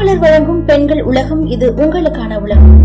மாலைமலர் வழங்கும் பெண்கள் உலகம் இது உங்களுக்கான உலகம்.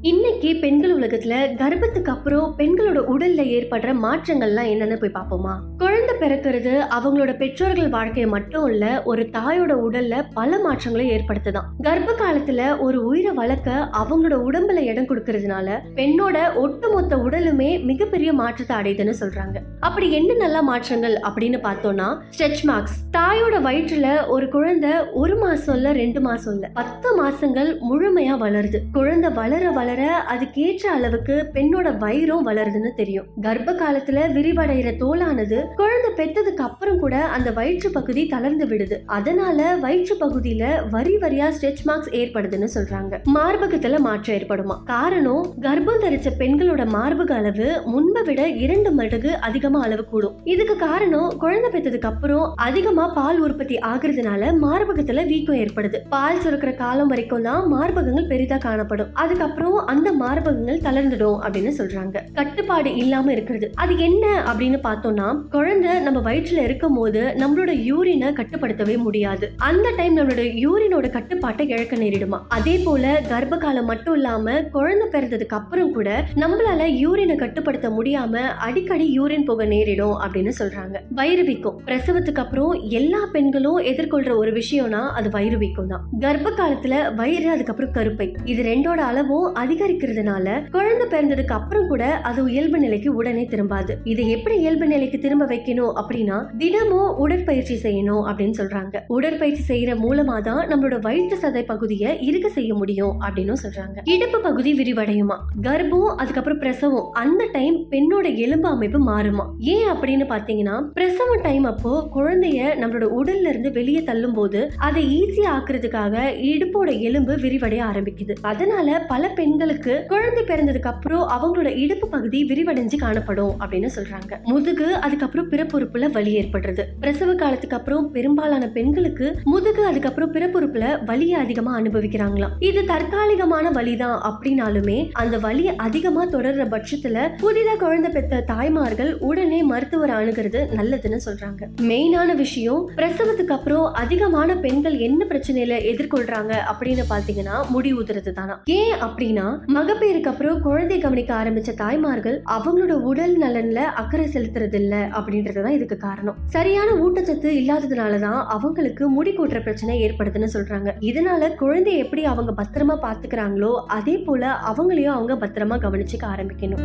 இன்னைக்கு பெண்கள் உலகத்துல கர்ப்பத்துக்கு அப்புறம் பெண்களோட உடல்ல ஏற்படுற மாற்றங்கள்லாம் என்னன்னு போய் பார்ப்போமா? குழந்தை பிறக்கிறது அவங்களோட பெற்றோர்கள் வாழ்க்கையை மட்டும் இல்ல ஒரு தாயோட உடல்ல பல மாற்றங்களை ஏற்படுத்துதான். கர்ப்ப காலத்துல ஒரு உயிரை வளர்க்க அவங்களோட உடம்புல இடம் கொடுக்கறதுனால பெண்ணோட ஒட்டுமொத்த உடலுமே மிகப்பெரிய மாற்றத்தை அடையுதுன்னு சொல்றாங்க. அப்படி என்ன நல்ல மாற்றங்கள் அப்படின்னு பார்த்தோம்னா ஸ்ட்ரெச் மார்க்ஸ் தாயோட வயிற்றுல ஒரு குழந்தை ஒரு மாசம் இல்ல ரெண்டு மாசம் இல்ல பத்து மாசங்கள் முழுமையா வளருது. குழந்தை வளர வளர அதுக்கேற்ற அளவுக்கு பெண்ணோட வயிறும் வளருதுன்னு தெரியும். கர்ப்ப காலத்துல விரிவடைகிற தோலானது குழந்தை பெத்ததுக்கு அப்புறம் கூட அந்த வயிற்று பகுதி தளர்ந்து விடுது. அதனால வயிற்று பகுதியில வரி வரியா ஸ்ட்ரெச் மார்க்ஸ் ஏற்படுதுன்னு சொல்றாங்க. மார்பகத்துல மாற்றம் ஏற்படுமா? காரணம் கர்ப்பம் தரிச்ச பெண்களோட மார்பக அளவு முன்பை விட இரண்டு மடங்கு அதிகமா அளவு கூடும். இதுக்கு காரணம் குழந்தை பெத்ததுக்கு அப்புறம் அதிகமா பால் உற்பத்தி ஆகுறதுனால மார்பகத்துல வீக்கம் ஏற்படுது. பால் சுரக்கிற காலம் வரைக்கும் தான் மார்பகங்கள் பெரிதா காணப்படும். அதுக்கப்புறம் அந்த மார்பகங்கள் தளர்ந்துடும் அப்படின்னு சொல்றாங்க. கட்டுப்பாடு இல்லாம இருக்கிறது. அது என்ன அப்படின்னு பார்த்தோம்னா குழந்தை நம்ம வயிற்றுல இருக்கும் போது நம்மளோட யூரினை கட்டுப்படுத்தவே முடியாது. அந்த டைம் நம்மளோட யூரினோட கட்டுப்பாட்டை இழக்க நேரிடுமா? அதே போல கர்ப்ப காலம் மட்டும் இல்லாம குழந்தை பிறந்ததுக்கு அப்புறம் கூட நம்மளால யூரினை கட்டுப்படுத்த முடியாம அடிக்கடி யூரின் போக நேரிடும் அப்படின்னு சொல்றாங்க. வயிறு வீக்கம். பிரசவத்துக்கு அப்புறம் எல்லா பெண்களும் எதிர்கொள்ற ஒரு விஷயம்னா அது வயிறு வீக்கம் தான். கர்ப்ப காலத்துல வயிறு அதுக்கப்புறம் கருப்பை. இது ரெண்டோட அளவும் அதிகரிக்கிறதுனால குழந்தை பிறந்ததுக்கு அப்புறம் கூட அது இயல்பு நிலைக்கு உடனே திரும்பாது. இதை எப்படி இயல்பு நிலைக்கு திரும்ப வைக்கணும்? செய்யணும் அப்படின்னா தினமும் உடற்பயிற்சி செய்யணும் அப்படின்னு சொல்றாங்க. உடற்பயிற்சி செய்யற மூலமா தான் நம்மளோட வயிற்று சதை பகுதியை இருக்க செய்ய முடியும் அப்படின்னு சொல்றாங்க. இடுப்பு பகுதி விரிவடையுமா? கர்ப்பம் அதுக்கப்புறம் பிரசவம் அந்த டைம் பெண்ணோட எலும்பு அமைப்பு மாறுமா? ஏன் அப்படின்னு பாத்தீங்கன்னா பிரசவ டைம் அப்போ குழந்தைய நம்மளோட உடல்ல இருந்து வெளியே தள்ளும் போது அதை ஈஸியா ஆக்குறதுக்காக இடுப்போட எலும்பு விரிவடைய ஆரம்பிக்குது. அதனால பல பெண்களுக்கு குழந்தை பிறந்ததுக்கு அப்புறம் அவங்களோட இடுப்பு பகுதி விரிவடைஞ்சு காணப்படும் அப்படின்னு சொல்றாங்க. முதுகு அதுக்கப்புறம் பிறப்பு பிறப்புறுப்புல வலி ஏற்படுறது. பிரசவ காலத்துக்கு அப்புறம் பெரும்பாலான பெண்களுக்கு முதுகு அதுக்கப்புறம் பிறப்புறுப்புல வலியை அதிகமா அனுபவிக்கிறாங்களாம். இது தற்காலிகமான வலிதான் அப்படின்னாலுமே அந்த வலி அதிகமா தொடர்ற பட்சத்துல புதிதா குழந்தை பெத்த தாய்மார்கள் உடனே மருத்துவர் அணுகிறது நல்லதுன்னு சொல்றாங்க. மெயினான விஷயம் பிரசவத்துக்கு அப்புறம் அதிகமான பெண்கள் என்ன பிரச்சனையில எதிர்கொள்றாங்க அப்படின்னு பாத்தீங்கன்னா முடி ஊதுறது தானா ஏன் அப்படின்னா மகப்பேருக்கு அப்புறம் குழந்தை கவனிக்க ஆரம்பிச்ச தாய்மார்கள் அவங்களோட உடல் நலன்ல அக்கறை செலுத்துறது இல்ல தான் இதுக்கு காரணம். சரியான ஊட்டச்சத்து இல்லாததுனாலதான் அவங்களுக்கு முடி கொட்டுற பிரச்சனை ஏற்படுதுன்னு சொல்றாங்க. இதனால குழந்தை எப்படி அவங்க பத்திரமா பாத்துக்கிறாங்களோ அதே போல அவங்களையும் அவங்க பத்திரமா கவனிச்சுக்க ஆரம்பிக்கணும்.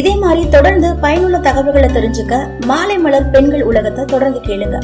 இதே மாதிரி தொடர்ந்து பயனுள்ள தகவல்களை தெரிஞ்சுக்க மாலை மலர் பெண்கள் உலகத்தை தொடர்ந்து கேளுங்க.